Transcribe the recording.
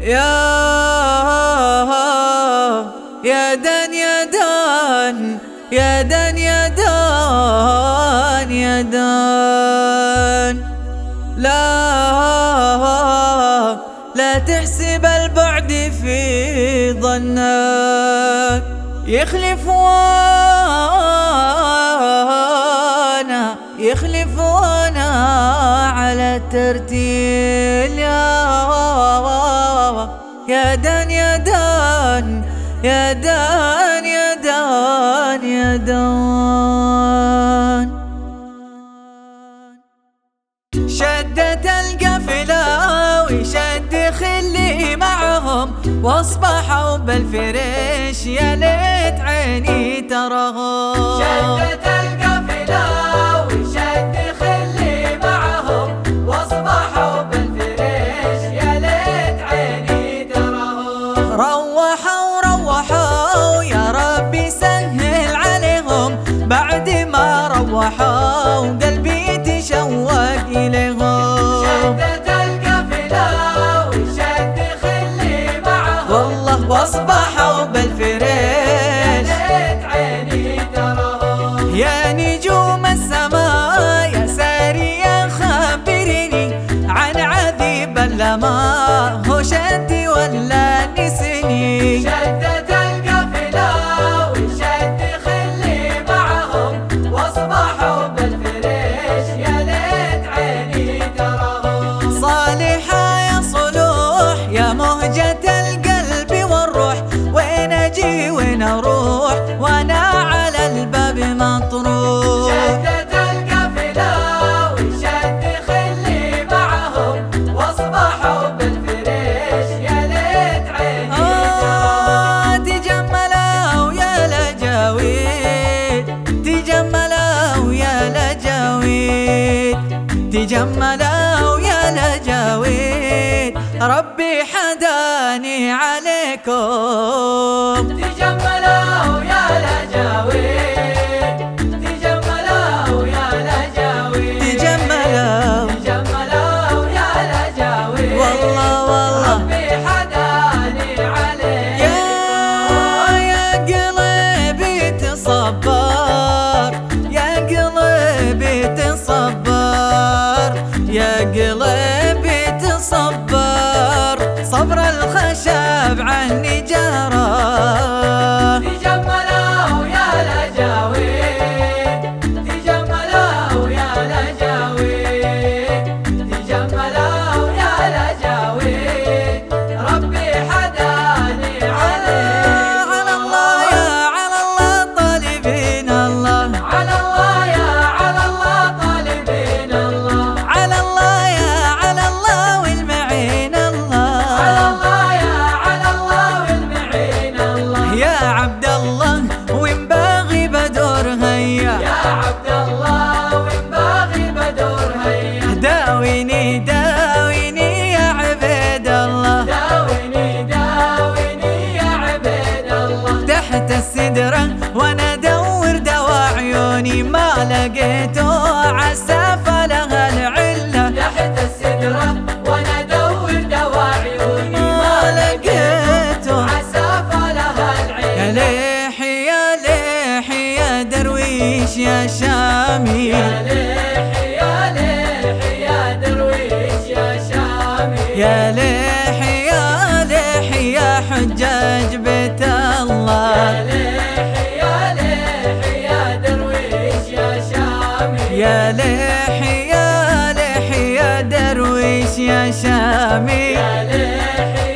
يا يا دان يا دان يا دان يا دان يا دان. لا لا تحسب البعد في ظنك. يخلف وأنا يخلف وأنا على الترتيل دان يا دان يا دان يا دان. شدت القفلة وشد خلي معهم وأصبحوا بالفريش يا ليت عيني تراهم روحوا قلبي تشوق إليهم يا مهجة القلب والروح وين أجي وين أروح؟ ربي حداني عليكم. تجملوا داويني داويني يا عبيد الله. داويني داويني يا عبيد الله. تحت السدرة وأنا ادور دوا عيوني ما لقيته عسى فلها العلة. تحت السدرة وأنا ادور دوا عيوني ما لقيته عساف لها يا العين ليحي يا ليحي يا درويش يا شامي يا ليحي ليش يا شامي. يا